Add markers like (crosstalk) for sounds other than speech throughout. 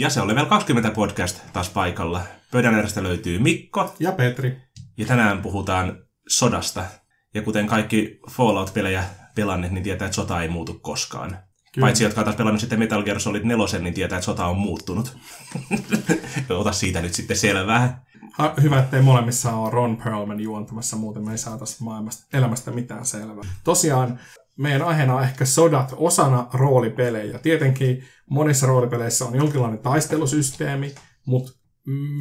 Ja se on Level 20 podcast taas paikalla. Pöydän äärestä löytyy Mikko. Ja Petri. Ja tänään puhutaan sodasta. Ja kuten kaikki Fallout-pelejä pelanneet, niin tietää, että sota ei muutu koskaan. Kyllä. Paitsi jotka on pelannut sitten Metal Gear Solid 4, niin tietää, että sota on muuttunut. (laughs) Ota siitä nyt sitten selvää. Ha, hyvä, ettei molemmissa ole Ron Perlman juontamassa, muuten me ei saataisi maailmasta, elämästä mitään selvää. Tosiaan meidän aiheena on ehkä sodat osana roolipelejä. Tietenkin monissa roolipeleissä on jonkinlainen taistelusysteemi, mutta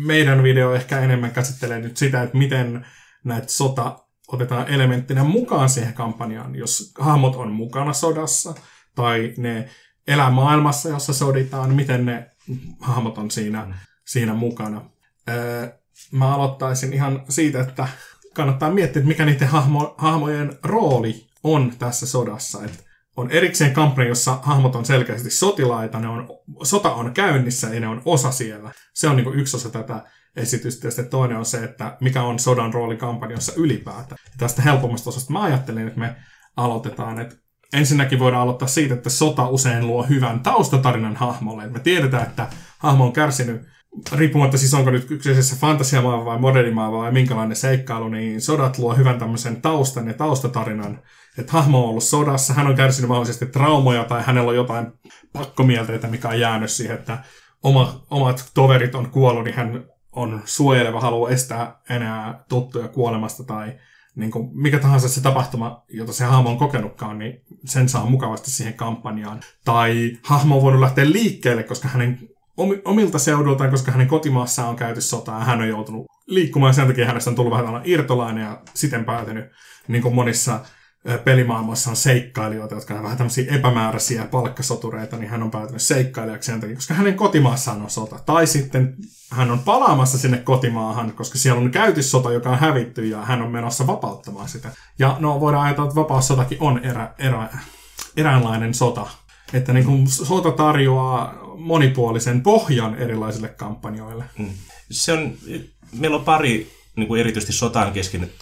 meidän video ehkä enemmän käsittelee nyt sitä, että miten näitä sota otetaan elementtinä mukaan siihen kampanjaan, jos hahmot on mukana sodassa, tai ne elää maailmassa, jossa soditaan, miten ne hahmot on siinä, mm. siinä mukana. Öö, mä aloittaisin ihan siitä, että kannattaa miettiä, että mikä niiden hahmo, hahmojen rooli on tässä sodassa. Et on erikseen kampanja, jossa hahmot on selkeästi sotilaita, ne on, sota on käynnissä ja ne on osa siellä. Se on niin yksi osa tätä esitystä. Ja sitten toinen on se, että mikä on sodan rooli kampanjassa ylipäätään. Ja tästä helpommasta osasta mä ajattelin, että me aloitetaan, että ensinnäkin voidaan aloittaa siitä, että sota usein luo hyvän taustatarinan hahmolle. Me tiedetään, että hahmo on kärsinyt riippumatta siis onko nyt kyseisessä fantasiamaa vai modernimaa vai minkälainen seikkailu, niin sodat luo hyvän tämmöisen taustan ja taustatarinan. Että hahmo on ollut sodassa, hän on kärsinyt mahdollisesti traumoja tai hänellä on jotain pakkomielteitä, mikä on jäänyt siihen, että oma, omat toverit on kuollut, niin hän on suojeleva, haluaa estää enää tuttuja kuolemasta tai niin kuin mikä tahansa se tapahtuma, jota se hahmo on kokenutkaan, niin sen saa mukavasti siihen kampanjaan. Tai hahmo on voinut lähteä liikkeelle, koska hänen omilta seudultaan, koska hänen kotimaassaan on käyty sotaa ja hän on joutunut liikkumaan. Sen takia hänestä on tullut vähän irtolainen ja siten päätynyt niin kuin monissa pelimaailmassa on seikkailijoita, jotka ovat vähän tämmöisiä epämääräisiä palkkasotureita, niin hän on päätynyt seikkailijaksi sen takia, koska hänen kotimaassaan on sota. Tai sitten hän on palaamassa sinne kotimaahan, koska siellä on käyty sota, joka on hävitty, ja hän on menossa vapauttamaan sitä. Ja no, voidaan ajatella, että vapaussotakin on erä, erä, eräänlainen sota. Että niin kuin sota tarjoaa monipuolisen pohjan erilaisille kampanjoille. Mm. Se on, meillä on pari niin kuin erityisesti sotaan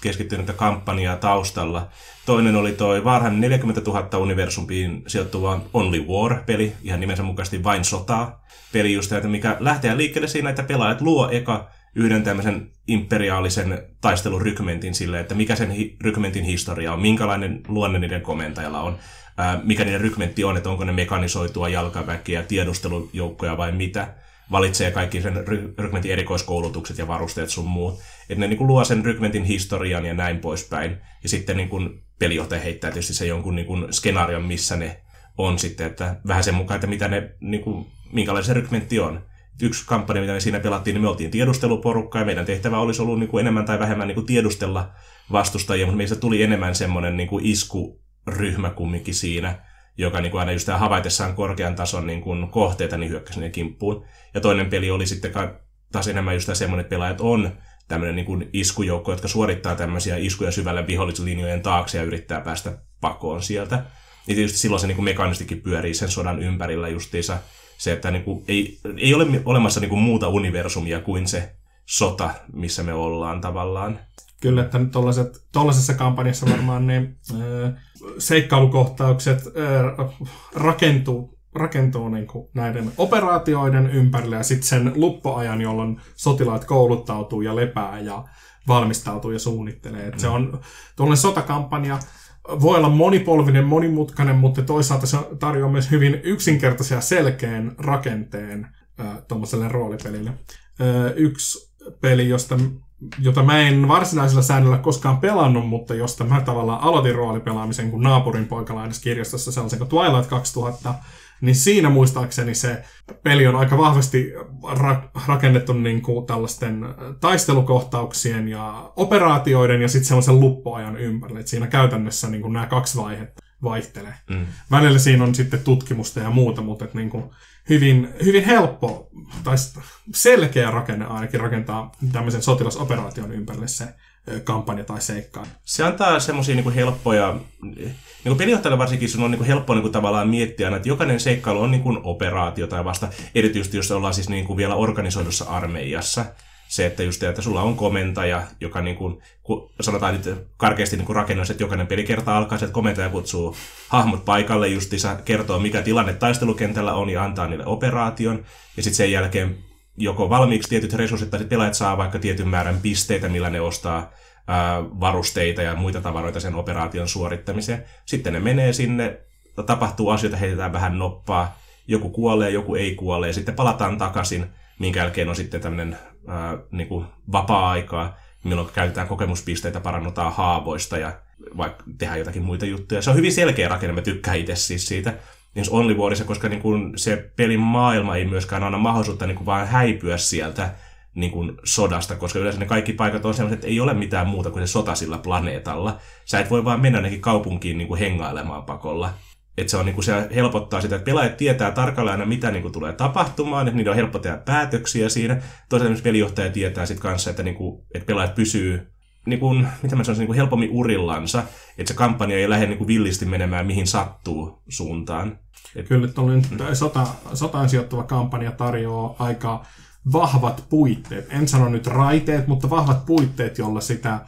keskittynyttä kampanjaa taustalla. Toinen oli toi varhainen 40 000 universumiin sijoittuva Only War-peli, ihan nimensä mukaisesti vain sotaa. Peli just että mikä lähtee liikkeelle siinä, että pelaajat luo eka yhden tämmöisen imperiaalisen taistelurykmentin sille, että mikä sen hi- rykmentin historia on, minkälainen luonne niiden komentajalla on, ää, mikä niiden rykmentti on, että onko ne mekanisoitua jalkaväkiä, tiedustelujoukkoja vai mitä valitsee kaikki sen ry- rykmentin erikoiskoulutukset ja varusteet sun muut. Että ne niin kuin luo sen rykmentin historian ja näin poispäin. Ja sitten niin kuin pelijohtaja heittää tietysti se jonkun niin kuin skenaarion, missä ne on sitten, että vähän sen mukaan, että mitä ne, niin kuin, minkälainen se rykmentti on. Yksi kampanja, mitä me siinä pelattiin, niin me oltiin tiedusteluporukka ja meidän tehtävä olisi ollut niin kuin enemmän tai vähemmän niin kuin tiedustella vastustajia, mutta meistä tuli enemmän semmoinen niin kuin iskuryhmä kumminkin siinä joka niin kuin aina just havaitessaan korkean tason niin kuin kohteita, niin hyökkäsi ne kimppuun. Ja toinen peli oli sitten taas enemmän just semmoinen, että pelaajat on tämmöinen niin kuin iskujoukko, jotka suorittaa tämmöisiä iskuja syvälle vihollislinjojen taakse ja yrittää päästä pakoon sieltä. Ja tietysti silloin se niin kuin mekanistikin pyörii sen sodan ympärillä justiinsa se, että niin kuin ei, ei ole olemassa niin kuin muuta universumia kuin se sota, missä me ollaan tavallaan. Kyllä, että tuollaisessa kampanjassa varmaan ne seikkailukohtaukset rakentuu, rakentuu niin kuin näiden operaatioiden ympärille ja sitten sen luppoajan, jolloin sotilaat kouluttautuu ja lepää ja valmistautuu ja suunnittelee. Mm. Se on tuollainen sotakampanja, voi olla monipolvinen, monimutkainen, mutta toisaalta se tarjoaa myös hyvin yksinkertaisia selkeän rakenteen tuommoiselle roolipelille. yksi peli, josta jota mä en varsinaisella säännöllä koskaan pelannut, mutta josta mä tavallaan aloitin roolipelaamisen, kun naapurin poika lainasi kirjastossa sellaisen kuin Twilight 2000, niin siinä muistaakseni se peli on aika vahvasti ra- rakennettu niin kuin tällaisten taistelukohtauksien ja operaatioiden ja sitten semmoisen luppoajan ympärille. Et siinä käytännössä niin kuin nämä kaksi vaihetta vaihtelee. Mm. Välillä siinä on sitten tutkimusta ja muuta, mutta et niin kuin hyvin, hyvin helppo tai selkeä rakenne ainakin rakentaa tämmöisen sotilasoperaation ympärille se kampanja tai seikkaan. Se antaa semmoisia niin helppoja, niin kuin pelijohtajalle varsinkin sun on niin kuin helppo niin kuin tavallaan miettiä, että jokainen seikkailu on niin kuin operaatio tai vasta, erityisesti jos ollaan siis niin kuin vielä organisoidussa armeijassa, se, että just että sulla on komentaja, joka niin kuin, sanotaan nyt karkeasti niin rakennus, että jokainen pelikerta alkaa, että komentaja kutsuu hahmot paikalle, justiinsa kertoo, mikä tilanne taistelukentällä on ja antaa niille operaation. Ja sitten sen jälkeen joko valmiiksi tietyt resurssit tai pelaajat saa vaikka tietyn määrän pisteitä, millä ne ostaa ää, varusteita ja muita tavaroita sen operaation suorittamiseen. Sitten ne menee sinne, tapahtuu asioita, heitetään vähän noppaa, joku kuolee, joku ei kuole ja sitten palataan takaisin, minkä jälkeen on sitten tämmöinen ää, niin kuin vapaa-aikaa, milloin käytetään kokemuspisteitä, parannutaan haavoista ja vaikka tehdään jotakin muita juttuja. Se on hyvin selkeä rakenne, mä tykkään itse siis siitä. Niin Only Warissa, koska niin kuin se pelin maailma ei myöskään anna mahdollisuutta niin kuin vaan häipyä sieltä niin kuin sodasta, koska yleensä ne kaikki paikat on sellaiset, että ei ole mitään muuta kuin se sota sillä planeetalla. Sä et voi vaan mennä ainakin kaupunkiin niin kuin hengailemaan pakolla että se, on, niin kuin, se helpottaa sitä, että pelaajat tietää tarkalleen aina, mitä niin kuin, tulee tapahtumaan, että niiden on helppo tehdä päätöksiä siinä. Toisaalta pelijohtaja tietää sitten kanssa, että, niin kuin, että pelaajat pysyy niin kuin, mitä mä sanoisin, niin kuin helpommin urillansa, että se kampanja ei lähde niin kuin villisti menemään mihin sattuu suuntaan. Et... Kyllä tuollainen mm. sota, sotaan sijoittuva kampanja tarjoaa aika vahvat puitteet. En sano nyt raiteet, mutta vahvat puitteet, jolla sitä,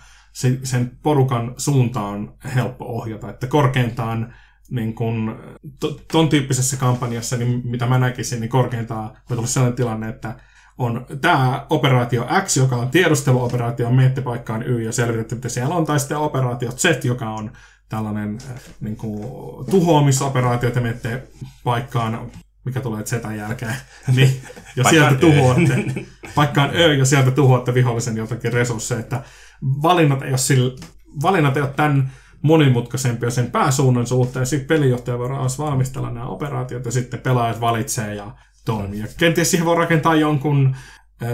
sen porukan suuntaan on helppo ohjata. Että korkeintaan niin kun, to, ton tyyppisessä kampanjassa, niin mitä mä näkisin, niin korkeintaan voi tulla sellainen tilanne, että on tämä operaatio X, joka on tiedusteluoperaatio, menette paikkaan Y ja selvitätte, että siellä on, tai sitten operaatio Z, joka on tällainen äh, niin kuin, tuhoamisoperaatio, että menette paikkaan, mikä tulee Z jälkeen, (laughs) niin, ja sieltä tuhoatte, paikkaan Ö, ja sieltä tuhoatte vihollisen jotakin resursseja, että valinnat ei ole, sillä, valinnat ei ole tämän monimutkaisempia sen pääsuunnan suhteen. Sitten pelijohtaja voi valmistella nämä operaatiot ja sitten pelaajat valitsee ja toimii. Ja kenties siihen voi rakentaa jonkun, äh,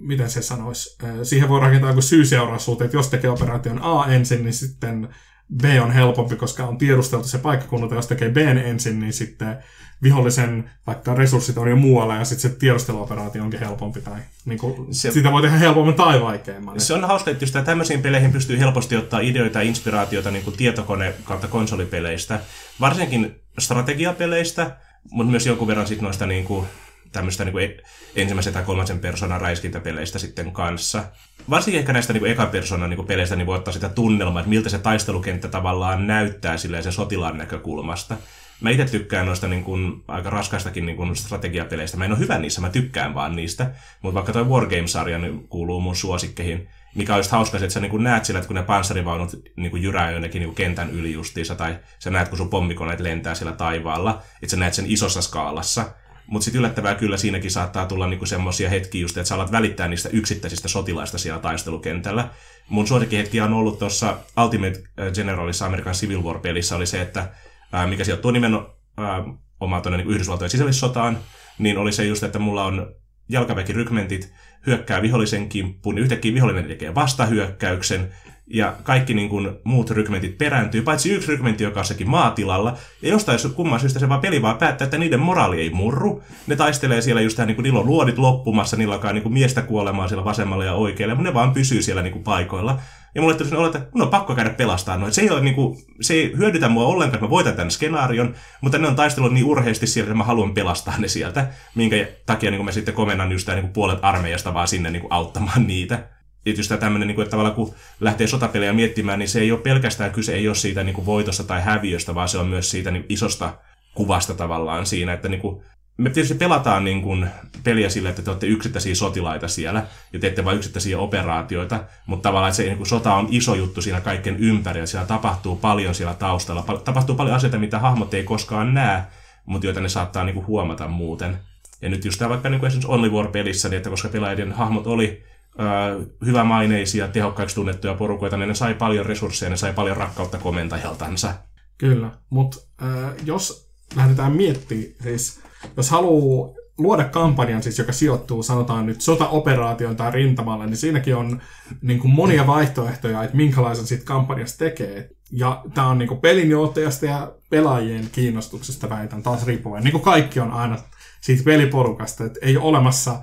miten se sanoisi, äh, siihen voi rakentaa jonkun syy-seuraussuhteen, että jos tekee operaation A ensin, niin sitten B on helpompi, koska on tiedusteltu se paikkakunnalta, jos tekee B ensin, niin sitten vihollisen vaikka resurssit on jo muualla ja sitten se tiedusteluoperaatio onkin helpompi tai niin kuin, se, sitä voi tehdä helpommin tai vaikeammin. Se on hauska, että just tämmöisiin peleihin pystyy helposti ottaa ideoita ja inspiraatiota niin kuin tietokone- kautta konsolipeleistä, varsinkin strategiapeleistä, mutta myös jonkun verran sit noista niin kuin, tämmöistä niin kuin ensimmäisen tai kolmannen persoonan räiskintäpeleistä sitten kanssa. Varsinkin ehkä näistä niin kuin ekan persoonan niin peleistä niin voi ottaa sitä tunnelmaa, että miltä se taistelukenttä tavallaan näyttää silleen sen sotilaan näkökulmasta. Mä itse tykkään noista niin kuin, aika raskaistakin niin kuin strategiapeleistä. Mä en ole hyvä niissä, mä tykkään vaan niistä. Mutta vaikka toi Wargames-sarja niin kuuluu mun suosikkeihin, mikä olisi hauska, että sä niin näet sillä, että kun ne panssarivaunut niin jyrää jonnekin niin kentän yli justiinsa, tai sä näet, kun sun pommikoneet lentää siellä taivaalla, että sä näet sen isossa skaalassa. Mutta sitten yllättävää kyllä siinäkin saattaa tulla niinku semmoisia hetkiä just, että sä alat välittää niistä yksittäisistä sotilaista siellä taistelukentällä. Mun suosikkihetki on ollut tuossa Ultimate Generalissa Amerikan Civil War-pelissä oli se, että ää, mikä sijoittuu nimenomaan tuonne niin Yhdysvaltojen sisällissotaan, niin oli se just, että mulla on jalkaväkirykmentit hyökkää vihollisen kimppuun, niin yhtäkkiä vihollinen tekee vastahyökkäyksen, ja kaikki niin kuin, muut rykmentit perääntyy, paitsi yksi rykmentti, joka on sekin maatilalla. Ja jostain kumman syystä se vaan peli vaan päättää, että niiden moraali ei murru. Ne taistelee siellä just tähän, niin kuin, niillä on luodit loppumassa, niillä alkaa niin kuin, miestä kuolemaan siellä vasemmalla ja oikealla, mutta ne vaan pysyy siellä niin kuin, paikoilla. Ja mulle tuli olla, että mun on pakko käydä pelastaa noin. Se ei, ole, niin kuin, se ei hyödytä mua ollenkaan, että mä voitan tämän skenaarion, mutta ne on taistellut niin urheasti siellä, että mä haluan pelastaa ne sieltä. Minkä takia niin kuin mä sitten komennan just tämän, niin kuin puolet armeijasta vaan sinne niin kuin, auttamaan niitä tietysti tämmöinen, niin kuin, että tavallaan kun lähtee sotapelejä miettimään, niin se ei ole pelkästään kyse ei ole siitä niin kuin voitosta tai häviöstä, vaan se on myös siitä niin isosta kuvasta tavallaan siinä, että niin kuin, me tietysti pelataan niin kuin peliä sillä, että te olette yksittäisiä sotilaita siellä ja teette vain yksittäisiä operaatioita, mutta tavallaan se niin kuin sota on iso juttu siinä kaiken ympärillä. Siellä tapahtuu paljon siellä taustalla. Tapahtuu paljon asioita, mitä hahmot ei koskaan näe, mutta joita ne saattaa niin kuin huomata muuten. Ja nyt just tämä vaikka niin kuin esimerkiksi Only War-pelissä, niin että koska pelaajien hahmot oli hyvämaineisia, tehokkaiksi tunnettuja porukoita, niin ne sai paljon resursseja, ne sai paljon rakkautta komentajaltansa. Kyllä, mutta äh, jos lähdetään miettimään, siis jos haluaa luoda kampanjan, siis, joka sijoittuu, sanotaan nyt sotaoperaation tai rintamalle, niin siinäkin on niin kuin monia vaihtoehtoja, että minkälaisen siitä kampanjasta tekee. Ja tämä on niin kuin pelinjohtajasta ja pelaajien kiinnostuksesta väitän taas riippuvainen. Niin kuin kaikki on aina siitä peliporukasta, että ei ole olemassa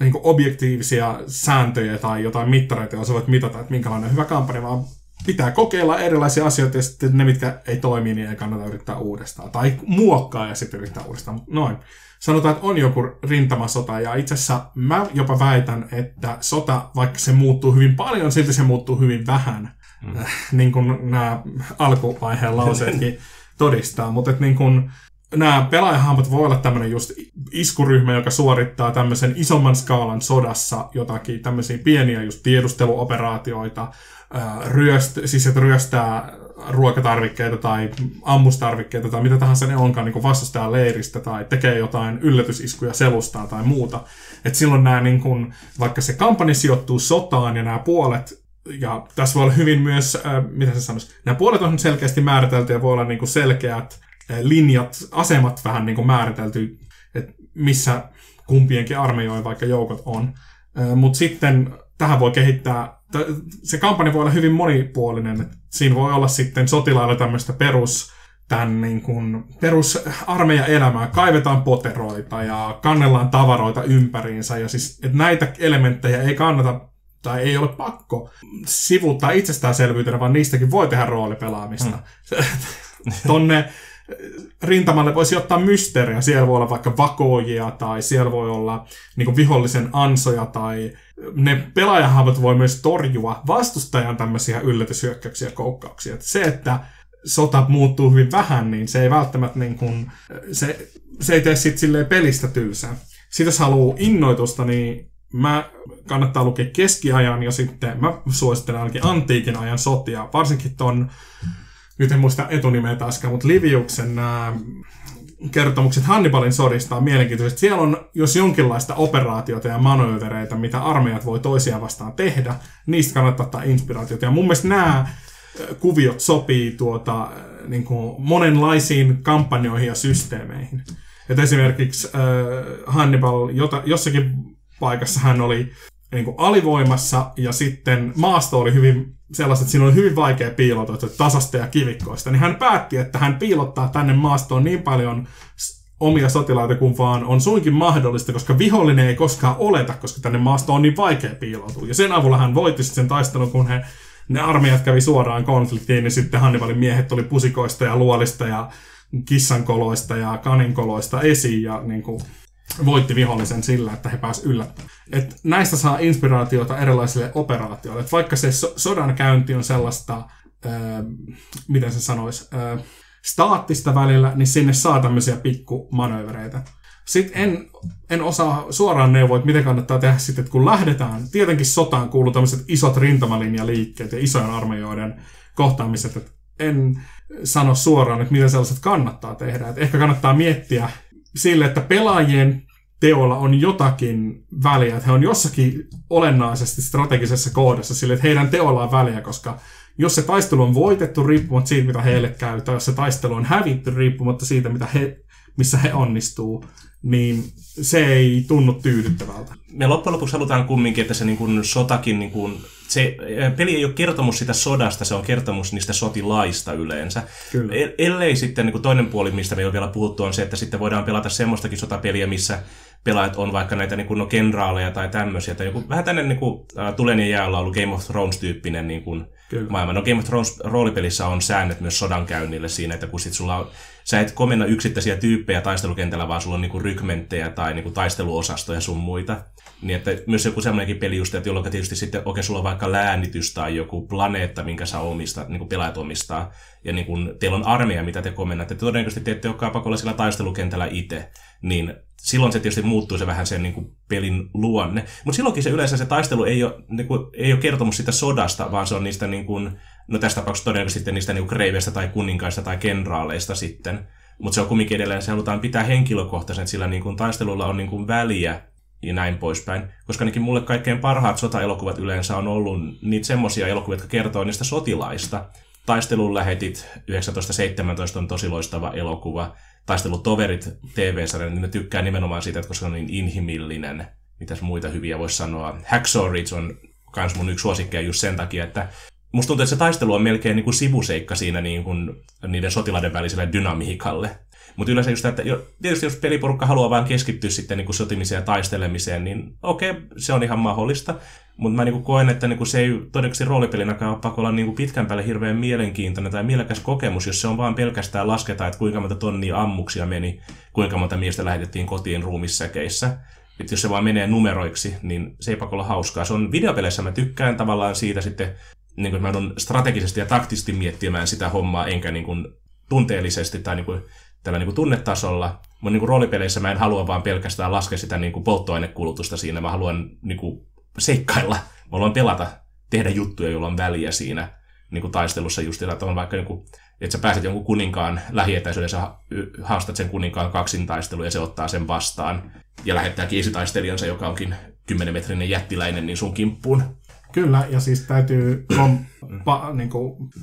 niin kuin objektiivisia sääntöjä tai jotain mittareita, joilla sä voit mitata, että minkälainen hyvä kampanja, vaan pitää kokeilla erilaisia asioita ja sitten ne, mitkä ei toimi, niin ei kannata yrittää uudestaan. Tai muokkaa ja sitten yrittää uudestaan. Noin. sanotaan, että on joku rintamasota, ja itse asiassa mä jopa väitän, että sota, vaikka se muuttuu hyvin paljon, silti se muuttuu hyvin vähän, mm. niin kuin nämä alkuvaiheen lauseetkin (laughs) todistaa, mutta että niin kuin, nämä pelaajahahmot voi olla tämmöinen just iskuryhmä, joka suorittaa tämmöisen isomman skaalan sodassa jotakin tämmöisiä pieniä just tiedusteluoperaatioita, ryöst, siis että ryöstää ruokatarvikkeita tai ammustarvikkeita tai mitä tahansa ne onkaan niin vastustaa leiristä tai tekee jotain yllätysiskuja selustaa tai muuta. Et silloin nämä, niin kun, vaikka se kampanja sijoittuu sotaan ja nämä puolet ja tässä voi olla hyvin myös, äh, mitä se sanoisi, nämä puolet on selkeästi määritelty ja voi olla niin kuin selkeät linjat, asemat vähän niin kuin määritelty, että missä kumpienkin armeijojen vaikka joukot on. Äh, Mutta sitten tähän voi kehittää, se kampanja voi olla hyvin monipuolinen. Siinä voi olla sitten sotilailla tämmöistä perus, tämän niin kuin perusarmeijaelämää. Kaivetaan poteroita ja kannellaan tavaroita ympäriinsä. Ja siis, että näitä elementtejä ei kannata tai ei ole pakko sivuttaa itsestäänselvyytenä, vaan niistäkin voi tehdä roolipelaamista. Hmm. (laughs) Tonne rintamalle voisi ottaa mysteeriä. Siellä voi olla vaikka vakoojia tai siellä voi olla niin vihollisen ansoja tai ne pelaajahaavot voi myös torjua vastustajan tämmöisiä yllätyshyökkäyksiä ja koukkauksia. Että se, että sota muuttuu hyvin vähän, niin se ei välttämättä niin kuin, se, se ei tee silleen pelistä tylsää. Sitten jos haluaa innoitusta, niin mä kannattaa lukea keskiajan ja sitten mä suosittelen ainakin antiikin ajan sotia, varsinkin ton nyt en muista etunimeä taaskaan, mutta Liviuksen nämä kertomukset Hannibalin sodista on mielenkiintoiset. Siellä on jos jonkinlaista operaatiota ja manöövereitä, mitä armeijat voi toisiaan vastaan tehdä. Niistä kannattaa ottaa inspiraatiota. Ja mun mielestä nämä kuviot sopii tuota, niin kuin monenlaisiin kampanjoihin ja systeemeihin. Et esimerkiksi äh, Hannibal, jota, jossakin paikassa hän oli niin kuin alivoimassa ja sitten maasto oli hyvin sellaista, että siinä oli hyvin vaikea piilotua tasasta ja kivikkoista, niin hän päätti, että hän piilottaa tänne maastoon niin paljon omia sotilaita kuin vaan on suinkin mahdollista, koska vihollinen ei koskaan oleta, koska tänne maastoon on niin vaikea piiloutua. Ja sen avulla hän voitti sen taistelun, kun he, ne armeijat kävi suoraan konfliktiin, niin sitten Hannibalin miehet tuli pusikoista ja luolista ja kissankoloista ja kaninkoloista esiin ja niin kuin, voitti vihollisen sillä, että he pääsivät yllättämään. Et näistä saa inspiraatiota erilaisille operaatioille. Et vaikka se so- sodan käynti on sellaista, ää, miten se sanoisi, ää, staattista välillä, niin sinne saa tämmöisiä pikkumanövereitä. Sitten en, en osaa suoraan neuvoa, että miten kannattaa tehdä sitten, että kun lähdetään, tietenkin sotaan kuuluu tämmöiset isot rintamalinjaliikkeet ja isojen armeijoiden kohtaamiset, että en sano suoraan, että miten sellaiset kannattaa tehdä. Et ehkä kannattaa miettiä sille, että pelaajien teolla on jotakin väliä, että he on jossakin olennaisesti strategisessa kohdassa sille, että heidän teolla on väliä, koska jos se taistelu on voitettu riippumatta siitä, mitä heille käy, tai jos se taistelu on hävitty riippumatta siitä, mitä he, missä he onnistuu, niin se ei tunnu tyydyttävältä. Me loppujen lopuksi halutaan kumminkin, että se niin kuin sotakin, niin kuin, se peli ei ole kertomus sitä sodasta, se on kertomus niistä sotilaista yleensä. Kyllä. E- ellei sitten niin kuin toinen puoli, mistä me ei ole vielä puhuttu, on se, että sitten voidaan pelata semmoistakin sotapeliä, missä pelaajat on vaikka näitä niin kuin, no, kenraaleja tai tämmöisiä. Tai joku, vähän tänne niin kuin, äh, Tulen ja jäällä ollut Game of Thrones-tyyppinen niin kuin, maailma. No Game of Thrones roolipelissä on säännöt myös sodankäynnille siinä, että kun sit sulla on, sä et komenna yksittäisiä tyyppejä taistelukentällä, vaan sulla on niinku rykmenttejä tai niinku taisteluosastoja sun muita. Niin että myös joku semmoinenkin peli just, että jolloin tietysti sitten, okei, sulla on vaikka läänitys tai joku planeetta, minkä sä omistat, niin kuin pelaajat omistaa, ja niin kuin, teillä on armeija, mitä te komennatte. Todennäköisesti te ette olekaan pakolla sillä taistelukentällä itse, niin silloin se tietysti muuttuu se vähän sen niin kuin pelin luonne. Mutta silloinkin se yleensä se taistelu ei ole, niin kuin, ei ole kertomus sitä sodasta, vaan se on niistä, niin kuin, no tässä tapauksessa todennäköisesti niistä niin kreiveistä tai kuninkaista tai kenraaleista sitten. Mutta se on kumminkin edelleen, se halutaan pitää henkilökohtaisen, sillä niin kuin taistelulla on niin kuin väliä ja näin poispäin. Koska ainakin mulle kaikkein parhaat sotaelokuvat yleensä on ollut niitä semmoisia elokuvia, jotka kertoo niistä sotilaista. Taistelun lähetit 1917 on tosi loistava elokuva taistelutoverit TV-sarjan, niin ne tykkää nimenomaan siitä, että koska se on niin inhimillinen. Mitäs muita hyviä voisi sanoa. Hacksaw Ridge on kans mun yksi suosikkeja just sen takia, että musta tuntuu, että se taistelu on melkein niin kuin sivuseikka siinä niin kuin niiden sotilaiden väliselle dynamiikalle. Mutta yleensä just, että jo, tietysti jos peliporukka haluaa vain keskittyä sitten niin sotimiseen ja taistelemiseen, niin okei, okay, se on ihan mahdollista. Mutta mä niin koen, että niin se ei todennäköisesti roolipelinakaan ole pakko olla niin pitkän päälle hirveän mielenkiintoinen tai mielekäs kokemus, jos se on vaan pelkästään lasketa, että kuinka monta tonnia ammuksia meni, kuinka monta miestä lähetettiin kotiin ruumissäkeissä. Että jos se vaan menee numeroiksi, niin se ei pakko olla hauskaa. Se on videopeleissä, mä tykkään tavallaan siitä sitten, niin kuin mä joudun strategisesti ja taktisesti miettimään sitä hommaa, enkä niin kuin tunteellisesti tai niin kuin, tällä niin kuin tunnetasolla. Mutta niin kuin roolipeleissä mä en halua vaan pelkästään laskea sitä niin kuin polttoainekulutusta siinä, mä haluan niin kuin seikkailla. Mä haluan pelata, tehdä juttuja, joilla on väliä siinä niin kuin taistelussa just, että on vaikka joku, että sä pääset jonkun kuninkaan lähietäisyyden, sä haastat sen kuninkaan kaksintaistelu ja se ottaa sen vastaan ja lähettää kiisitaistelijansa, joka onkin 10 metrinen jättiläinen, niin sun kimppuun. Kyllä, ja siis täytyy kom, pa, niin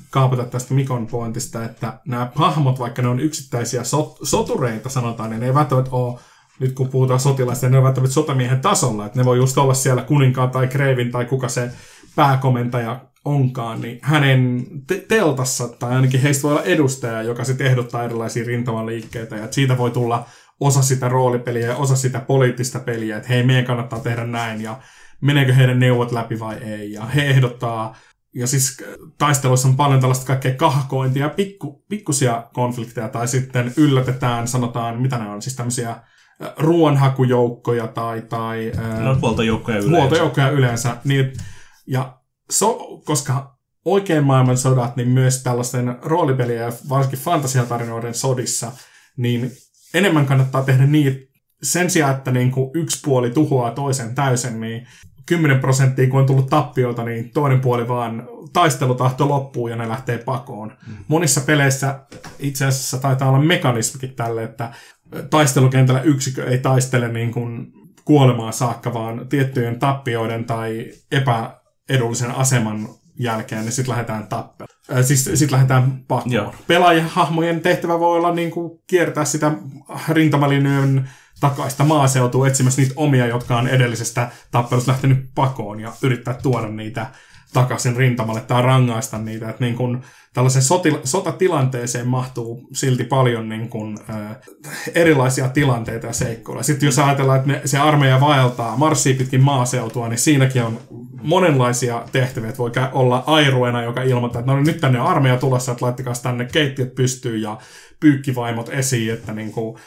kaapata tästä Mikon pointista, että nämä hahmot, vaikka ne on yksittäisiä sot, sotureita, sanotaan, niin ne ei välttämättä ole nyt kun puhutaan sotilaista, ne ovat sotamiehen tasolla, että ne voi just olla siellä kuninkaan tai kreivin tai kuka se pääkomentaja onkaan, niin hänen te- teltassa, tai ainakin heistä voi olla edustaja, joka sitten ehdottaa erilaisia rintamaliikkeitä, ja siitä voi tulla osa sitä roolipeliä ja osa sitä poliittista peliä, että hei, meidän kannattaa tehdä näin, ja meneekö heidän neuvot läpi vai ei, ja he ehdottaa ja siis taisteluissa on paljon tällaista kaikkea kahkointia, pikku, pikkusia konflikteja, tai sitten yllätetään, sanotaan, mitä ne on, siis tämmöisiä ruoanhakujoukkoja tai... tai no, huoltojoukkoja yleensä. Huoltojoukkoja yleensä. Niin, ja so, koska oikein maailman sodat, niin myös tällaisten roolipelien ja varsinkin fantasiatarinoiden sodissa, niin enemmän kannattaa tehdä niin, sen sijaan, että niin kuin yksi puoli tuhoaa toisen täysin, niin 10 prosenttia, kun on tullut tappiota, niin toinen puoli vaan taistelutahto loppuu ja ne lähtee pakoon. Mm. Monissa peleissä itse asiassa taitaa olla mekanismikin tälle, että taistelukentällä yksikö ei taistele niin kuin kuolemaan saakka, vaan tiettyjen tappioiden tai epäedullisen aseman jälkeen, niin sitten lähdetään tappelemaan. Äh, siis sitten lähdetään pakkoon. Pelaajahahmojen tehtävä voi olla niin kuin kiertää sitä rintamalinjojen takaista maaseutua etsimässä niitä omia, jotka on edellisestä tappelusta lähtenyt pakoon ja yrittää tuoda niitä takaisin rintamalle tai rangaista niitä. Että niin kun tällaisen soti, sotatilanteeseen mahtuu silti paljon niin kun, ää, erilaisia tilanteita ja seikkoja. Sitten jos ajatellaan, että ne, se armeija vaeltaa, marssii pitkin maaseutua, niin siinäkin on monenlaisia tehtäviä. Että voi olla airuena, joka ilmoittaa, että no nyt tänne on armeija tulossa, että laittakaa tänne keittiöt pystyyn ja pyykkivaimot esiin, että niin kun,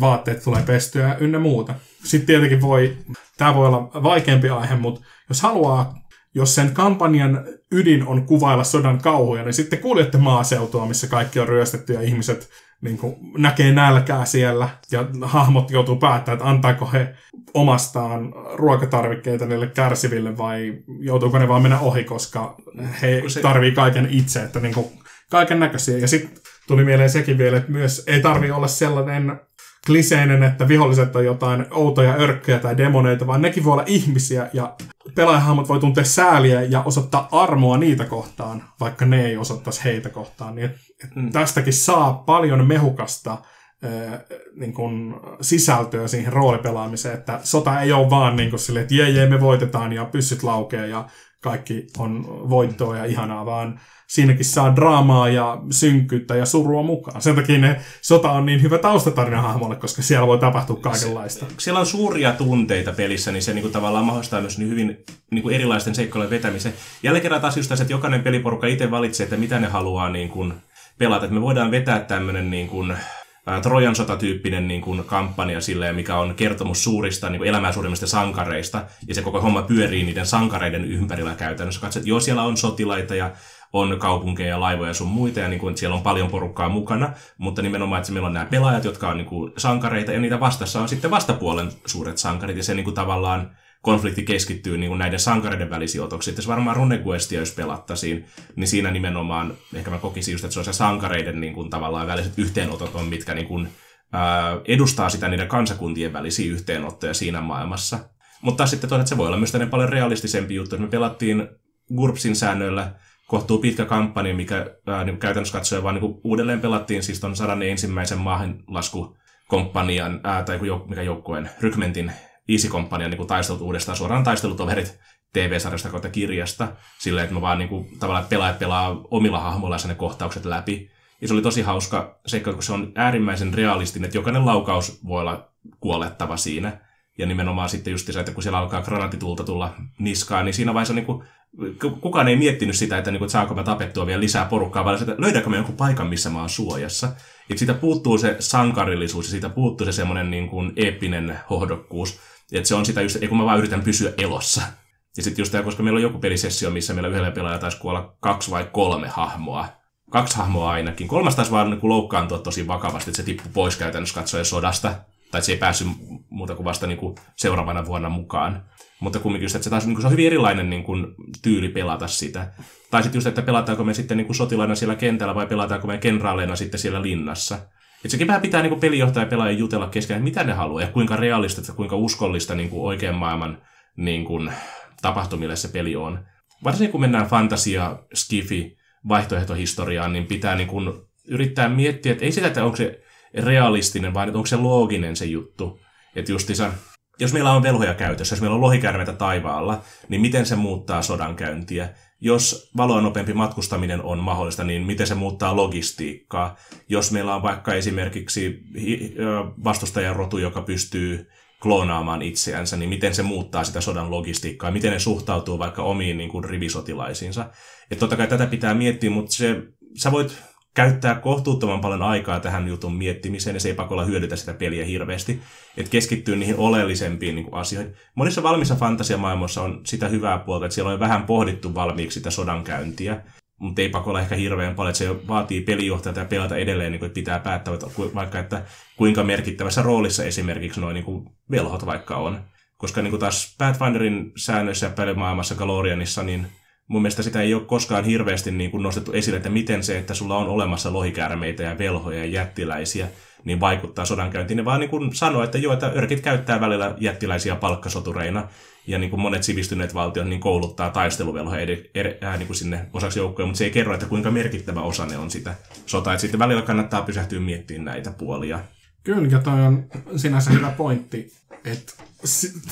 vaatteet tulee pestyä ynnä muuta. Sitten tietenkin voi, tämä voi olla vaikeampi aihe, mutta jos haluaa jos sen kampanjan ydin on kuvailla sodan kauhuja, niin sitten kuljette maaseutua, missä kaikki on ryöstetty ja ihmiset niin kuin, näkee nälkää siellä ja hahmot joutuu päättämään, että antaako he omastaan ruokatarvikkeita niille kärsiville vai joutuuko ne vaan mennä ohi, koska he tarvii kaiken itse, että niin kuin, kaiken näköisiä. Ja sitten tuli mieleen sekin vielä, että myös ei tarvi olla sellainen kliseinen, että viholliset on jotain outoja örkköjä tai demoneita, vaan nekin voi olla ihmisiä ja pelaajahahmot voi tuntea sääliä ja osoittaa armoa niitä kohtaan, vaikka ne ei osoittaisi heitä kohtaan. Niin mm. Tästäkin saa paljon mehukasta niin kun sisältöä siihen roolipelaamiseen, että sota ei ole vaan niin silleen, että jee, jee, me voitetaan ja pyssyt laukee ja kaikki on voittoa ja ihanaa, vaan siinäkin saa draamaa ja synkkyyttä ja surua mukaan. Sen takia ne sota on niin hyvä taustatarina hahmolle, koska siellä voi tapahtua kaikenlaista. Se, siellä on suuria tunteita pelissä, niin se niin kuin, tavallaan mahdollistaa myös niin hyvin niin kuin erilaisten seikkojen vetämisen. Jälleen kerran taas just tässä, että jokainen peliporukka itse valitsee, että mitä ne haluaa niin kuin, pelata. Että me voidaan vetää tämmöinen niin kuin, Trojan sota-tyyppinen niin kuin, kampanja silleen, mikä on kertomus suurista niin elämää suurimmista sankareista, ja se koko homma pyörii niiden sankareiden ympärillä käytännössä. Katsot, että joo, siellä on sotilaita ja on kaupunkeja ja laivoja sun muita, ja niin kuin, että siellä on paljon porukkaa mukana, mutta nimenomaan, että meillä on nämä pelaajat, jotka on niin kuin, sankareita, ja niitä vastassa on sitten vastapuolen suuret sankarit, ja se niin kuin, tavallaan konflikti keskittyy niin kuin näiden sankareiden välisiin otoksiin. Jos varmaan Runequestia, jos pelattaisiin, niin siinä nimenomaan, ehkä mä kokisin just, että se on se sankareiden niin kuin, tavallaan väliset yhteenotot on, mitkä niin kuin, ää, edustaa sitä niiden kansakuntien välisiä yhteenottoja siinä maailmassa. Mutta sitten toisaalta se voi olla myös paljon realistisempi juttu. Me pelattiin GURPSin säännöillä kohtuu pitkä kampanja, mikä ää, niin käytännössä katsoen vaan niin uudelleen pelattiin siis tuon sadan ensimmäisen maahanlaskukomppanian, ää, tai mikä joukkueen, rykmentin Easy Companyan niin taistelut uudestaan suoraan taistelutoverit TV-sarjasta kautta kirjasta, silleen, että me vaan niin kuin, tavallaan pelaajat pelaa omilla hahmoilla ne kohtaukset läpi. Ja se oli tosi hauska seikka, kun se on äärimmäisen realistinen, että jokainen laukaus voi olla kuolettava siinä. Ja nimenomaan sitten just se, että kun siellä alkaa granatitulta tulla niskaan, niin siinä vaiheessa niin kuin, kukaan ei miettinyt sitä, että, niin kuin, että saako mä tapettua vielä lisää porukkaa, vaan että löydäänkö me jonkun paikan, missä mä oon suojassa. Että siitä puuttuu se sankarillisuus ja siitä puuttuu se semmoinen niin kuin eeppinen hohdokkuus. Että se on sitä just, kun mä vaan yritän pysyä elossa. Ja sitten just tämä, koska meillä on joku pelisessio, missä meillä yhdellä pelaajalla taisi kuolla kaksi vai kolme hahmoa. Kaksi hahmoa ainakin. Kolmas taisi vaan niin loukkaantua tosi vakavasti, että se tippui pois käytännössä katsoen sodasta. Tai se ei päässyt muuta kuin vasta niin kuin seuraavana vuonna mukaan. Mutta kumminkin just, että se, taas, niin kuin, se on hyvin erilainen niin kuin, tyyli pelata sitä. Tai sitten just, että pelataanko me sitten niin kuin sotilaina siellä kentällä vai pelataanko me kenraaleina sitten siellä linnassa. Että sekin vähän pitää niin kuin pelijohtaja ja pelaaja jutella keskenään, mitä ne haluaa ja kuinka realistista, kuinka uskollista niin kuin oikean maailman niin kuin, tapahtumille se peli on. Varsinkin kun mennään fantasia, skifi, vaihtoehtohistoriaan, niin pitää niin kuin yrittää miettiä, että ei sitä, että onko se realistinen, vaan onko se looginen se juttu. Että justiinsa, jos meillä on velhoja käytössä, jos meillä on lohikärmeitä taivaalla, niin miten se muuttaa sodankäyntiä? Jos valoa nopeampi matkustaminen on mahdollista, niin miten se muuttaa logistiikkaa? Jos meillä on vaikka esimerkiksi vastustajan rotu, joka pystyy kloonaamaan itseänsä, niin miten se muuttaa sitä sodan logistiikkaa, miten ne suhtautuu vaikka omiin niin kuin, rivisotilaisiinsa. Että totta kai tätä pitää miettiä, mutta se, sä voit käyttää kohtuuttoman paljon aikaa tähän jutun miettimiseen, ja se ei pakolla hyödytä sitä peliä hirveästi. Että keskittyy niihin oleellisempiin niin kuin, asioihin. Monissa valmissa fantasiamaailmoissa on sitä hyvää puolta, että siellä on vähän pohdittu valmiiksi sitä sodankäyntiä, mutta ei pakolla ehkä hirveän paljon, että se vaatii pelijohtajalta ja pelata edelleen, niin kuin, pitää päättää, että vaikka että kuinka merkittävässä roolissa esimerkiksi noin niin velhot vaikka on. Koska niin kuin taas Pathfinderin säännöissä ja pelimaailmassa Galorianissa, niin mun mielestä sitä ei ole koskaan hirveästi niin kuin nostettu esille, että miten se, että sulla on olemassa lohikäärmeitä ja velhoja ja jättiläisiä, niin vaikuttaa sodankäyntiin. Ne vaan niin kuin sanoo, että joo, että örkit käyttää välillä jättiläisiä palkkasotureina, ja niin kuin monet sivistyneet valtiot niin kouluttaa taisteluvelhoja ed- ed- äh, niin kuin sinne osaksi joukkoja, mutta se ei kerro, että kuinka merkittävä osa ne on sitä sotaa. Että sitten välillä kannattaa pysähtyä miettimään näitä puolia. Kyllä, ja toi on sinänsä hyvä pointti, että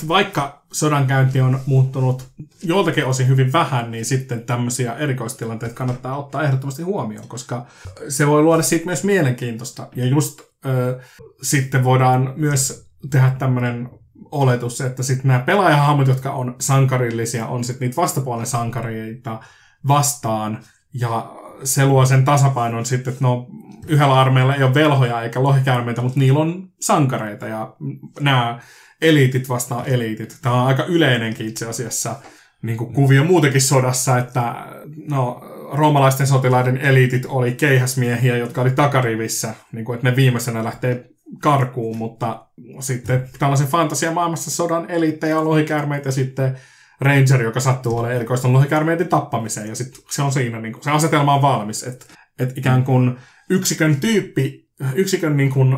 vaikka sodankäynti on muuttunut joltakin osin hyvin vähän, niin sitten tämmöisiä erikoistilanteita kannattaa ottaa ehdottomasti huomioon, koska se voi luoda siitä myös mielenkiintoista. Ja just äh, sitten voidaan myös tehdä tämmöinen oletus, että sitten nämä pelaajahahmot, jotka on sankarillisia, on sitten niitä vastapuolen sankareita vastaan, ja se luo sen tasapainon sitten, että no yhdellä armeijalla ei ole velhoja eikä lohikäärmeitä, mutta niillä on sankareita, ja nämä eliitit vastaan eliitit. Tämä on aika yleinenkin itse asiassa niin kuin kuvio muutenkin sodassa, että no, roomalaisten sotilaiden eliitit oli keihäsmiehiä, jotka oli takarivissä, niin kuin, että ne viimeisenä lähtee karkuun, mutta sitten tällaisen fantasiamaailmassa sodan eliittejä on lohikäärmeitä ja sitten Ranger, joka sattuu olemaan erikoista lohikäärmeiden tappamiseen, ja sitten se on siinä, niin kuin, se asetelma on valmis, että et ikään kuin yksikön tyyppi, yksikön niin kuin,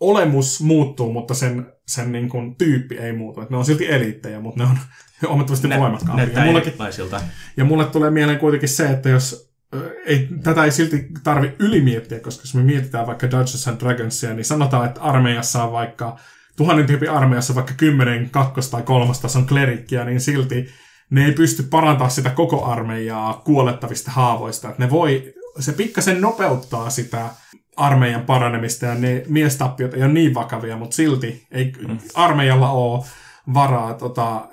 olemus muuttuu, mutta sen, sen niin kuin, tyyppi ei muutu. Et ne on silti eliittejä, mutta ne on (laughs) huomattavasti voimakkaampia. Ja, ja mulle tulee mieleen kuitenkin se, että jos ei, tätä ei silti tarvi ylimiettiä, koska jos me mietitään vaikka Dungeons and Dragonsia, niin sanotaan, että armeijassa on vaikka tuhannen tyypin armeijassa vaikka kymmenen kakkos- tai kolmostason klerikkiä, niin silti ne ei pysty parantamaan sitä koko armeijaa kuolettavista haavoista. Että ne voi, se pikkasen nopeuttaa sitä armeijan paranemista ja ne miestappiot ei ole niin vakavia, mutta silti ei mm. armeijalla ole varaa tota, äh,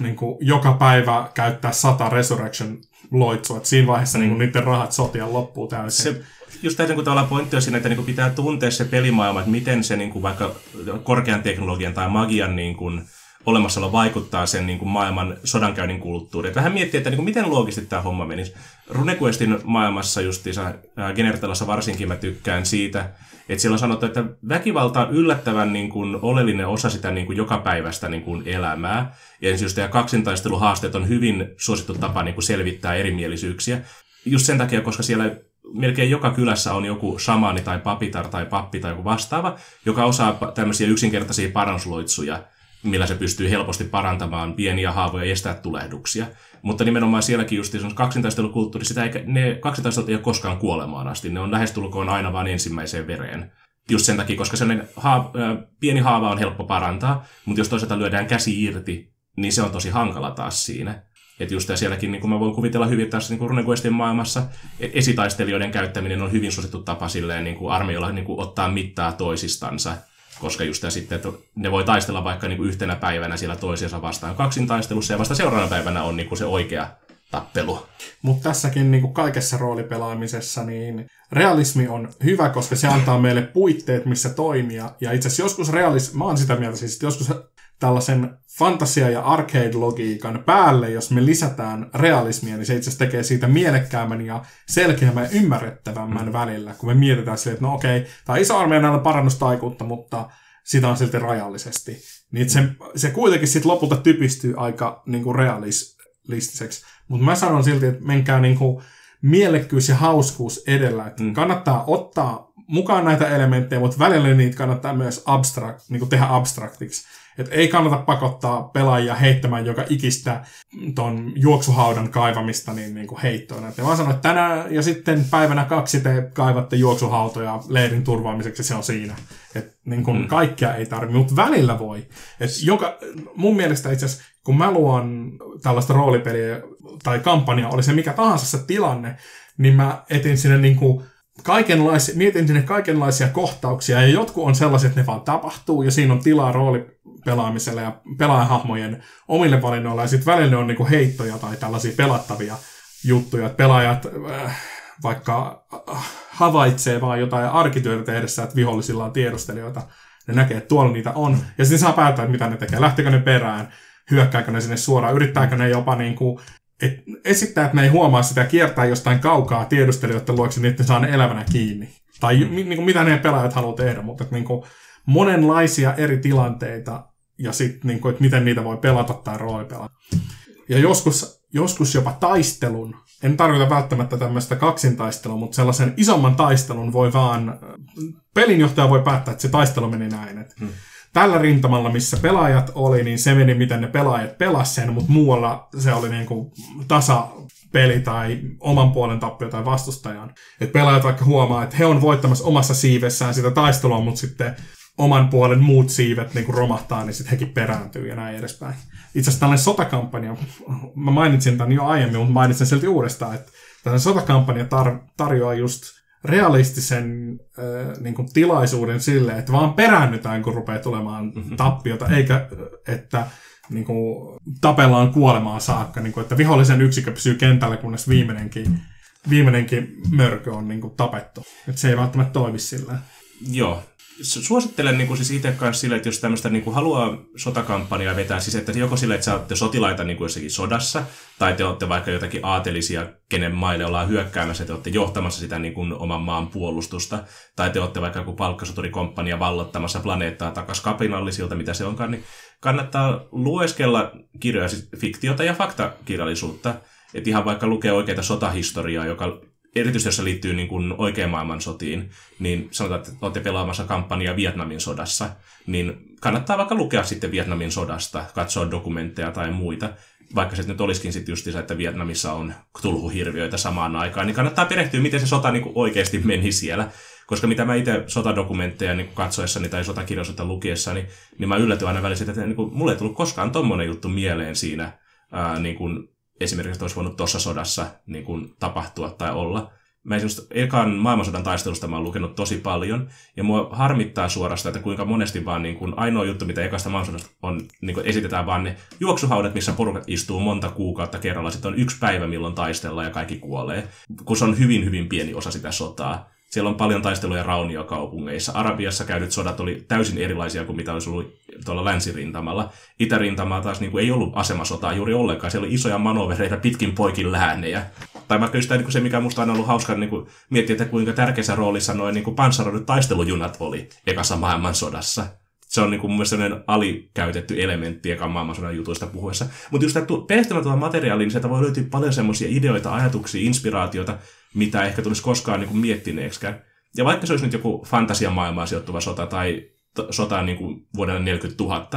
niin kuin joka päivä käyttää sata Resurrection loitsua, että siinä vaiheessa mm. niin kuin, niiden rahat sotia loppuu täysin. Se, just tämä niin tavallaan pointti on siinä, että niin kuin pitää tuntea se pelimaailma, että miten se niin kuin vaikka korkean teknologian tai magian niin kuin, olemassaolo vaikuttaa sen niin kuin maailman sodankäynnin kulttuuriin. Vähän miettiä, että niin kuin, miten loogisesti tämä homma menisi. RuneQuestin maailmassa justiinsa, Genertelassa varsinkin mä tykkään siitä, että siellä on sanottu, että väkivalta on yllättävän niin kuin, oleellinen osa sitä niin kuin, jokapäiväistä niin kuin, elämää. Ja just tämä kaksintaisteluhaasteet on hyvin suosittu tapa niin kuin, selvittää erimielisyyksiä. Just sen takia, koska siellä melkein joka kylässä on joku shamaani tai papitar tai pappi tai joku vastaava, joka osaa tämmöisiä yksinkertaisia parannusloitsuja, millä se pystyy helposti parantamaan pieniä haavoja ja estää tulehduksia. Mutta nimenomaan sielläkin just kaksintaistelukulttuuri, sitä eikä, ne kaksintaistelut ei ole koskaan kuolemaan asti. Ne on lähestulkoon aina vain ensimmäiseen vereen. Just sen takia, koska sellainen haava, pieni haava on helppo parantaa, mutta jos toisaalta lyödään käsi irti, niin se on tosi hankala taas siinä. Että just sielläkin niin kuin mä voin kuvitella hyvin tässä niin RuneQuestin maailmassa, e- esitaistelijoiden käyttäminen on hyvin suosittu tapa silleen niin kuin armeijoilla niin kuin ottaa mittaa toisistansa koska just ja sitten, että ne voi taistella vaikka niin kuin yhtenä päivänä siellä toisiansa vastaan kaksin taistelussa, ja vasta seuraavana päivänä on niin kuin se oikea tappelu. Mutta tässäkin niin kuin kaikessa roolipelaamisessa, niin realismi on hyvä, koska se antaa meille puitteet, missä toimia. Ja itse asiassa joskus realismi, mä oon sitä mieltä siis, että joskus tällaisen fantasia- ja arcade-logiikan päälle, jos me lisätään realismia, niin se itse asiassa tekee siitä mielekkäämmän ja selkeämmän ja ymmärrettävämmän mm. välillä, kun me mietitään silleen, että no okei, tämä iso armeija näillä parannustaikuutta, mutta sitä on silti rajallisesti. Niin se, se kuitenkin sitten lopulta typistyy aika niin kuin realistiseksi. Mutta mä sanon silti, että menkää niin kuin mielekkyys ja hauskuus edellä. Että mm. Kannattaa ottaa mukaan näitä elementtejä, mutta välillä niitä kannattaa myös abstract, niin kuin tehdä abstraktiksi. Et ei kannata pakottaa pelaajia heittämään joka ikistä ton juoksuhaudan kaivamista niin, niin kuin heittoon. Et vaan sanoin, että tänään ja sitten päivänä kaksi te kaivatte juoksuhautoja leirin turvaamiseksi, se on siinä. Et niin kuin mm. kaikkea ei tarvitse, mutta välillä voi. Et joka, mun mielestä itse asiassa, kun mä luon tällaista roolipeliä tai kampanjaa, oli se mikä tahansa se tilanne, niin mä etin sinne niin kuin kaikenlaisia, mietin sinne kaikenlaisia kohtauksia, ja jotkut on sellaiset, että ne vaan tapahtuu, ja siinä on tilaa roolipelaamiselle ja pelaajahahmojen omille valinnoille, ja sitten välillä on niinku heittoja tai tällaisia pelattavia juttuja, että pelaajat äh, vaikka äh, havaitsee vaan jotain arkityötä tehdessä, että vihollisilla on tiedustelijoita, ne näkee, että tuolla niitä on, ja sitten saa päättää, että mitä ne tekee, lähtekö ne perään, hyökkääkö ne sinne suoraan, yrittääkö ne jopa niin kuin et esittää, että ne ei huomaa sitä kiertää jostain kaukaa tiedustelijoiden luokse, niin että ne saa ne elävänä kiinni. Tai mm. niin kuin, mitä ne pelaajat haluaa tehdä, mutta että, niin monenlaisia eri tilanteita ja sitten, niin että miten niitä voi pelata tai roolipelata. Ja joskus, joskus jopa taistelun, en tarkoita välttämättä tämmöistä kaksintaistelua, mutta sellaisen isomman taistelun voi vaan, pelinjohtaja voi päättää, että se taistelu meni näin. Että hmm tällä rintamalla, missä pelaajat oli, niin se meni, miten ne pelaajat pelasivat sen, mutta muualla se oli niin kuin tasa peli tai oman puolen tappio tai vastustajan. Et pelaajat vaikka huomaa, että he on voittamassa omassa siivessään sitä taistelua, mutta sitten oman puolen muut siivet niin romahtaa, niin sitten hekin perääntyy ja näin edespäin. Itse asiassa tällainen sotakampanja, mä mainitsin tämän jo aiemmin, mutta mainitsin silti uudestaan, että tällainen sotakampanja tar- tarjoaa just realistisen äh, niin kuin tilaisuuden sille, että vaan peräännytään, kun rupeaa tulemaan mm-hmm. tappiota, eikä että niin kuin, tapellaan kuolemaan saakka, niin kuin, että vihollisen yksikö pysyy kentällä, kunnes viimeinenkin, viimeinenkin mörkö on niin kuin, tapettu. Että se ei välttämättä toimi sillä. Joo, suosittelen niin kuin siis itse kanssa sille, että jos tämmöistä niin kuin haluaa sotakampanjaa vetää, siis että joko sille, että sä olette sotilaita niin kuin jossakin sodassa, tai te olette vaikka jotakin aatelisia, kenen maille ollaan hyökkäämässä, te olette johtamassa sitä niin kuin oman maan puolustusta, tai te olette vaikka joku palkkasoturikompania vallottamassa planeettaa takas kapinallisilta, mitä se onkaan, niin kannattaa lueskella kirjoja, siis fiktiota ja faktakirjallisuutta, että ihan vaikka lukee oikeita sotahistoriaa, joka erityisesti jos se liittyy niin kuin oikean maailman sotiin, niin sanotaan, että olette pelaamassa kampanjaa Vietnamin sodassa, niin kannattaa vaikka lukea sitten Vietnamin sodasta, katsoa dokumentteja tai muita, vaikka se nyt olisikin sitten just että Vietnamissa on tulhuhirviöitä samaan aikaan, niin kannattaa perehtyä, miten se sota niin kuin oikeasti meni siellä. Koska mitä mä itse sotadokumentteja niin katsoessani tai sotakirjallisuutta lukiessani, niin mä yllätyin aina välissä, että niin kuin, mulle ei tullut koskaan tommonen juttu mieleen siinä ää, niin kuin esimerkiksi olisi voinut tuossa sodassa niin kuin, tapahtua tai olla. Mä esimerkiksi ekan maailmansodan taistelusta mä oon lukenut tosi paljon, ja mua harmittaa suorastaan, että kuinka monesti vaan niin kuin, ainoa juttu, mitä ekasta maailmansodasta on, niin kuin, esitetään vaan ne juoksuhaudat, missä porukat istuu monta kuukautta kerralla, sitten on yksi päivä, milloin taistellaan ja kaikki kuolee, kun se on hyvin, hyvin pieni osa sitä sotaa. Siellä on paljon taisteluja rauniokaupungeissa. Arabiassa käydyt sodat oli täysin erilaisia kuin mitä olisi ollut tuolla länsirintamalla. Itärintamaa taas niin kuin, ei ollut asemasotaa juuri ollenkaan. Siellä oli isoja manovereita pitkin poikin läänejä. Tai vaikka just niin se, mikä musta on ollut hauska niin kuin, miettiä, että kuinka tärkeässä roolissa noin niin panssaroidut taistelujunat oli ekassa maailmansodassa. Se on niin kuin, mun mielestä alikäytetty elementti ekan maailmansodan jutuista puhuessa. Mutta just tämä perehtymätön materiaali, niin sieltä voi löytyä paljon semmoisia ideoita, ajatuksia, inspiraatiota, mitä ehkä tulisi koskaan niin miettineeksikään. Ja vaikka se olisi nyt joku fantasiamaailmaan sijoittuva sota tai sota niin kuin vuodelle 40 000,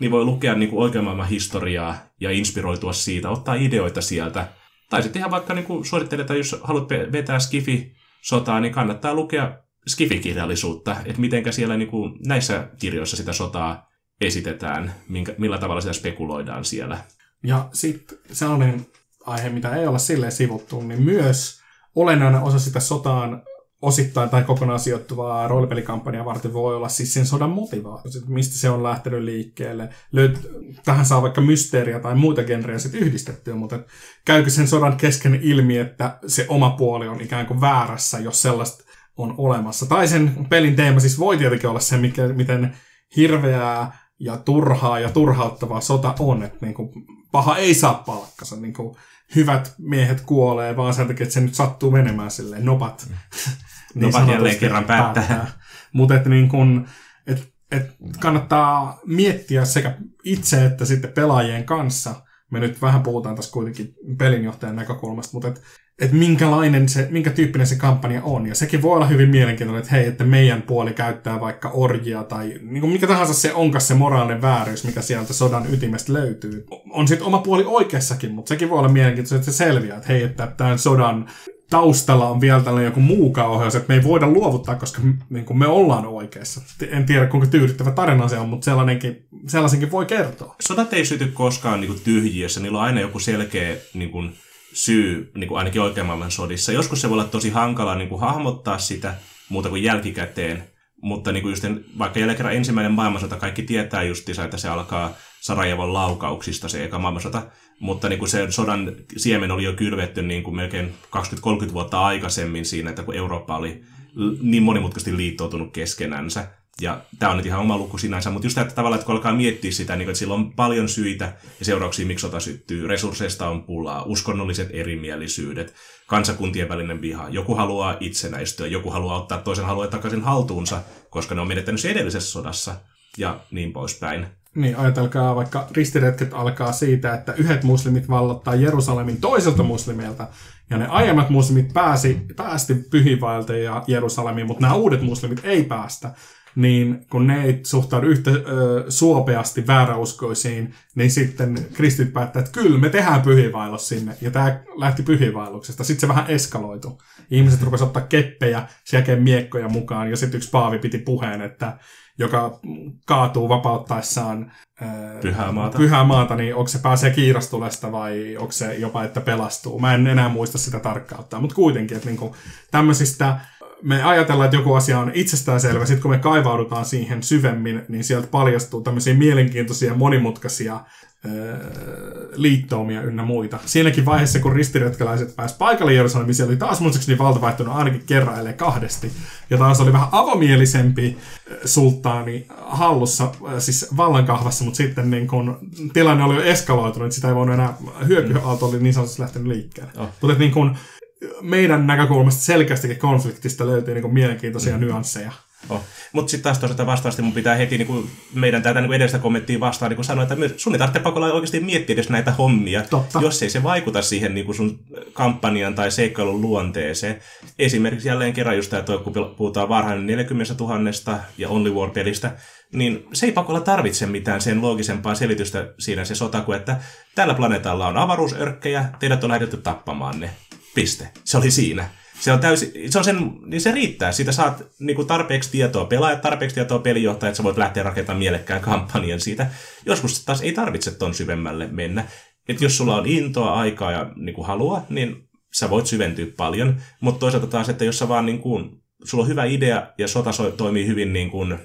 niin voi lukea niin kuin oikean maailman historiaa ja inspiroitua siitä, ottaa ideoita sieltä. Tai sitten ihan vaikka niin kuin että jos haluat vetää skifi-sotaa, niin kannattaa lukea skifikirjallisuutta, että miten siellä niin kuin näissä kirjoissa sitä sotaa esitetään, minkä, millä tavalla sitä spekuloidaan siellä. Ja sitten sellainen aihe, mitä ei olla silleen sivuttu, niin myös olennainen osa sitä sotaan osittain tai kokonaan sijoittuvaa roolipelikampanjaa varten voi olla siis sen sodan motivaatio, mistä se on lähtenyt liikkeelle. Löyt, tähän saa vaikka mysteeriä tai muita genrejä sitten yhdistettyä, mutta käykö sen sodan kesken ilmi, että se oma puoli on ikään kuin väärässä, jos sellaista on olemassa. Tai sen pelin teema siis voi tietenkin olla se, mikä, miten hirveää ja turhaa ja turhauttavaa sota on, että niin kuin, paha ei saa palkkansa. Niin kuin, hyvät miehet kuolee vaan sen takia, että se nyt sattuu menemään silleen nopat. Mm. (laughs) niin nopat jälleen kerran päättää. päättää. Mutta että niin kun, et, et kannattaa miettiä sekä itse että sitten pelaajien kanssa. Me nyt vähän puhutaan tässä kuitenkin pelinjohtajan näkökulmasta, mutta että että minkälainen se, minkä tyyppinen se kampanja on. Ja sekin voi olla hyvin mielenkiintoinen, että hei, että meidän puoli käyttää vaikka orjia tai niin kuin mikä tahansa se onkaan se moraalinen vääryys, mikä sieltä sodan ytimestä löytyy. On sitten oma puoli oikeassakin, mutta sekin voi olla mielenkiintoista, että se selviää, että hei, että tämän sodan taustalla on vielä tällainen joku muu kauheus, että me ei voida luovuttaa, koska niin kuin me ollaan oikeassa. En tiedä, kuinka tyydyttävä tarina se on, mutta sellainenkin, sellaisenkin voi kertoa. Sodat ei syty koskaan niin kuin tyhjiössä, niillä on aina joku selkeä niin kuin syy niin kuin ainakin oikean maailman sodissa. Joskus se voi olla tosi hankala niin kuin hahmottaa sitä muuta kuin jälkikäteen, mutta niin kuin just, vaikka jälleen kerran ensimmäinen maailmansota, kaikki tietää justiinsa, että se alkaa Sarajevon laukauksista se eka maailmansota, mutta niin kuin se sodan siemen oli jo kylvetty niin kuin melkein 20-30 vuotta aikaisemmin siinä, että kun Eurooppa oli niin monimutkaisesti liittoutunut keskenänsä. Ja tämä on nyt ihan oma luku sinänsä, mutta just että tavallaan, että kun alkaa miettiä sitä, niin että sillä on paljon syitä ja seurauksia, miksi sota syttyy. Resursseista on pulaa, uskonnolliset erimielisyydet, kansakuntien välinen viha. Joku haluaa itsenäistyä, joku haluaa ottaa toisen haluaa takaisin haltuunsa, koska ne on menettänyt se edellisessä sodassa ja niin poispäin. Niin, ajatelkaa vaikka ristiretket alkaa siitä, että yhdet muslimit vallottaa Jerusalemin toiselta muslimilta, ja ne aiemmat muslimit pääsi, päästi pyhivailta ja Jerusalemiin, mutta nämä uudet muslimit ei päästä niin kun ne ei suhtaudu yhtä ö, suopeasti vääräuskoisiin, niin sitten kristit päättää, että kyllä me tehdään pyhivailus sinne. Ja tämä lähti pyhivailuksesta. Sitten se vähän eskaloitu. Ihmiset rupesivat ottaa keppejä, sen miekkoja mukaan, ja sitten yksi paavi piti puheen, että joka kaatuu vapauttaessaan pyhää maata. pyhää maata, niin onko se pääsee kiirastulesta vai onko se jopa, että pelastuu. Mä en enää muista sitä tarkkautta, mutta kuitenkin, että niinku tämmöisistä me ajatellaan, että joku asia on itsestäänselvä, sitten kun me kaivaudutaan siihen syvemmin, niin sieltä paljastuu tämmöisiä mielenkiintoisia, monimutkaisia liittoumia ynnä muita. Siinäkin vaiheessa, kun ristiretkeläiset pääsivät paikalle Jerusalemiin, siellä oli taas muistaakseni valta vaihtunut ainakin kerran, ellei kahdesti. Ja taas oli vähän avomielisempi sulttaani hallussa, siis vallankahvassa, mutta sitten niin kun tilanne oli jo eskaloitunut, että sitä ei voinut enää, hyökyaalto oli niin sanotusti lähtenyt liikkeelle. Oh. Mutta niin kun meidän näkökulmasta selkeästikin konfliktista löytyy niin kuin mielenkiintoisia mm. nyansseja. Oh. Mutta sitten taas toisaalta vastaavasti mun pitää heti niin kuin meidän tätä niin edestä kommenttia vastaan niin kuin sanoa, että myös sun ei tarvitse pakolla oikeasti miettiä edes näitä hommia, Totta. jos ei se vaikuta siihen niin kuin sun kampanjan tai seikkailun luonteeseen. Esimerkiksi jälleen kerran just tämä, kun puhutaan varhain 40 000 ja Only War-pelistä, niin se ei pakolla tarvitse mitään sen loogisempaa selitystä siinä se sota kuin, että tällä planeetalla on avaruusörkkejä, teidät on lähetetty tappamaan ne. Piste. Se oli siinä. Se on, täysin, se on sen, niin se riittää. Siitä saat niin kuin tarpeeksi tietoa pelaajat, tarpeeksi tietoa pelijohtajat, että sä voit lähteä rakentamaan mielekkään kampanjan siitä. Joskus taas ei tarvitse ton syvemmälle mennä. Et jos sulla on intoa, aikaa ja niin kuin halua, niin sä voit syventyä paljon. Mutta toisaalta taas, että jos sä vaan niin kuin, sulla on hyvä idea ja sota toimii hyvin niin kuin,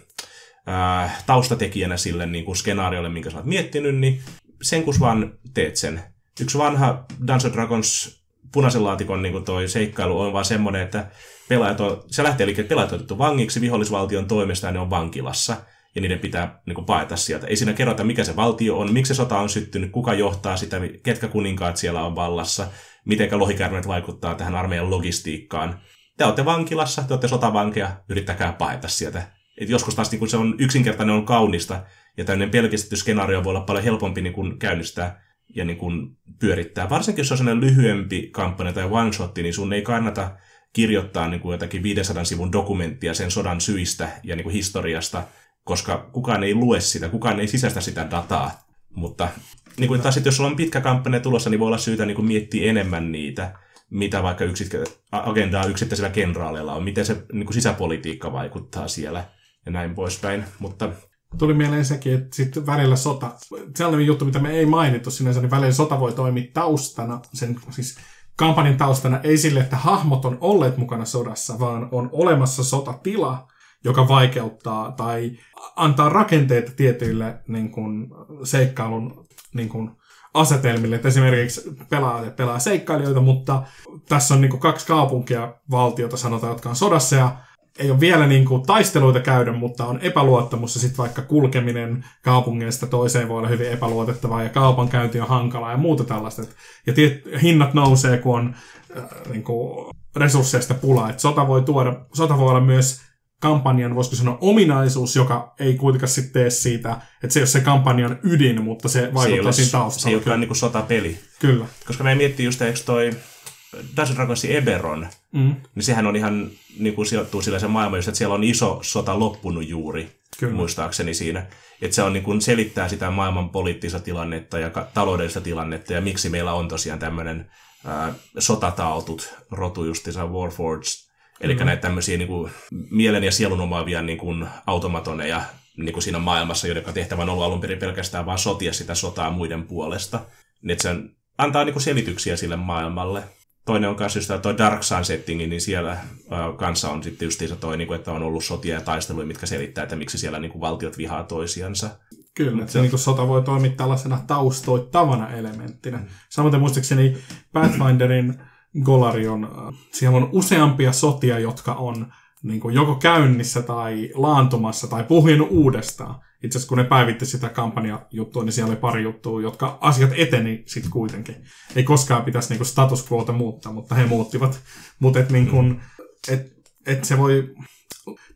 äh, taustatekijänä sille niin kuin skenaariolle, minkä sä oot miettinyt, niin sen kun vaan teet sen. Yksi vanha Dungeons Dragons punaisen laatikon niin toi seikkailu on vaan semmoinen, että pelaajat on, se lähtee liikkeelle, pelaajat on otettu vangiksi vihollisvaltion toimesta ja ne on vankilassa ja niiden pitää niin paeta sieltä. Ei siinä kerrota, mikä se valtio on, miksi se sota on syttynyt, kuka johtaa sitä, ketkä kuninkaat siellä on vallassa, miten lohikärmet vaikuttaa tähän armeijan logistiikkaan. Te olette vankilassa, te olette sotavankeja, yrittäkää paeta sieltä. Et joskus taas niin kun se on yksinkertainen, on kaunista, ja tämmöinen pelkistetty skenaario voi olla paljon helpompi niin käynnistää ja niin kuin pyörittää. Varsinkin jos on sellainen lyhyempi kampanja tai one-shotti, niin sun ei kannata kirjoittaa niin kuin jotakin 500 sivun dokumenttia sen sodan syistä ja niin kuin historiasta, koska kukaan ei lue sitä, kukaan ei sisäistä sitä dataa. Mutta niin kuin taas sit, jos sulla on pitkä kampanja tulossa, niin voi olla syytä niin kuin miettiä enemmän niitä, mitä vaikka yksit, agendaa yksittäisillä kenraaleilla on, miten se niin kuin sisäpolitiikka vaikuttaa siellä ja näin poispäin. Mutta tuli mieleen sekin, että sitten välillä sota, sellainen juttu, mitä me ei mainittu sinänsä, niin välillä sota voi toimia taustana, sen siis kampanjan taustana ei sille, että hahmot on olleet mukana sodassa, vaan on olemassa sotatila, joka vaikeuttaa tai antaa rakenteita tietyille niin kuin, seikkailun niin kuin, asetelmille. Että esimerkiksi pelaa, pelaa seikkailijoita, mutta tässä on niin kuin, kaksi kaupunkia valtiota, sanotaan, jotka on sodassa ja ei ole vielä niin kuin, taisteluita käydä, mutta on epäluottamus ja sitten vaikka kulkeminen kaupungeista toiseen voi olla hyvin epäluotettavaa ja kaupankäynti on hankalaa ja muuta tällaista. Ja tiet, hinnat nousee, kun on äh, niin kuin, resursseista pulaa. Et sota voi tuoda, sota voi olla myös kampanjan, voisiko sanoa, ominaisuus, joka ei kuitenkaan sitten tee siitä, että se ei ole se kampanjan ydin, mutta se vaikuttaa siinä taustalla. Se ei ole kyllä niin kuin sotapeli. Kyllä. Koska mä mietin just, eikö toi Dungeons Dragonsin Eberon, mm. niin sehän on ihan niin kuin sijoittuu sillä se maailma, just, että siellä on iso sota loppunut juuri, Kyllä. muistaakseni siinä. Että se on niin kuin selittää sitä maailman poliittista tilannetta ja taloudellista tilannetta ja miksi meillä on tosiaan tämmöinen äh, sotatautut rotu justiinsa Warforged, Eli mm. näitä tämmöisiä niin kuin, mielen ja sielun omaavia niin kuin, automatoneja niin kuin siinä maailmassa, joiden tehtävä on ollut alun perin pelkästään vain sotia sitä sotaa muiden puolesta. Niin että se antaa niin kuin, selityksiä sille maailmalle. Toinen on myös just tuo Dark Sun settingi, niin siellä äh, kanssa on sitten justiinsa toi, niin kuin, että on ollut sotia ja taisteluja, mitkä selittää, että miksi siellä niin kuin, valtiot vihaa toisiansa. Kyllä, että se, niin kuin sota voi toimia tällaisena taustoittavana elementtinä. Samoin muistaakseni Pathfinderin Golarion, siellä on useampia sotia, jotka on niin kuin joko käynnissä tai laantumassa tai puhjennut uudestaan. Itse asiassa kun ne päivitti sitä kampanjajuttua, niin siellä oli pari juttua, jotka asiat eteni sitten kuitenkin. Ei koskaan pitäisi niin kuin status quota muuttaa, mutta he muuttivat. Mutta et, niin kuin, mm. et, et se voi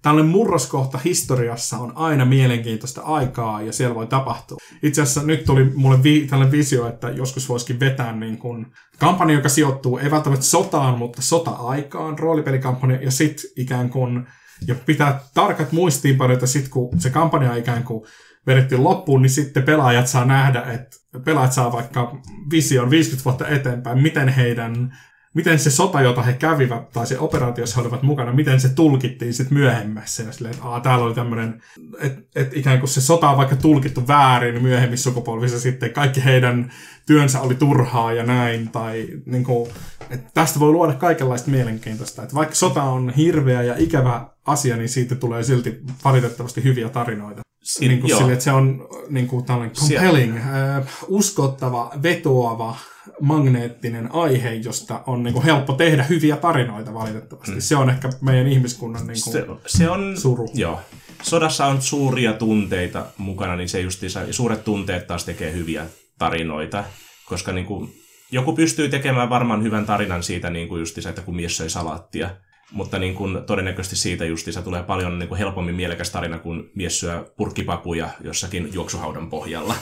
tällainen murroskohta historiassa on aina mielenkiintoista aikaa ja siellä voi tapahtua. Itse asiassa nyt tuli mulle vi- tällainen visio, että joskus voisikin vetää niin kuin kampanja, joka sijoittuu ei välttämättä sotaan, mutta sota-aikaan, roolipelikampanja, ja sitten ikään kuin, ja pitää tarkat muistiinpanot, että sitten kun se kampanja ikään kuin vedetty loppuun, niin sitten pelaajat saa nähdä, että pelaajat saa vaikka vision 50 vuotta eteenpäin, miten heidän miten se sota, jota he kävivät, tai se operaatio, jossa he olivat mukana, miten se tulkittiin sitten myöhemmässä. Ja silleen, että Aa, täällä oli tämmöinen, että et ikään kuin se sota on vaikka tulkittu väärin myöhemmissä sukupolvissa sitten, kaikki heidän työnsä oli turhaa ja näin, tai niin kuin, että tästä voi luoda kaikenlaista mielenkiintoista. Että vaikka sota on hirveä ja ikävä asia, niin siitä tulee silti valitettavasti hyviä tarinoita. Siin, niin kuin sille, että se on niin kuin tällainen compelling, äh, uskottava, vetoava, magneettinen aihe, josta on niin kuin helppo tehdä hyviä tarinoita valitettavasti. Mm. Se on ehkä meidän ihmiskunnan niin kuin se, se on, suru. Joo. Sodassa on suuria tunteita mukana, niin se justiinsa, suuret tunteet taas tekee hyviä tarinoita, koska niin kuin, joku pystyy tekemään varmaan hyvän tarinan siitä niin kuin justiinsa, että kun mies söi salaattia, mutta niin kuin, todennäköisesti siitä justiinsa tulee paljon niin kuin helpommin mielekäs tarina, kun mies syö purkkipapuja jossakin juoksuhaudan pohjalla.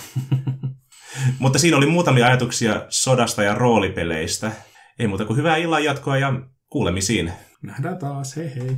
(laughs) Mutta siinä oli muutamia ajatuksia sodasta ja roolipeleistä. Ei muuta kuin hyvää illan jatkoa ja kuulemisiin. Nähdään taas, hei hei.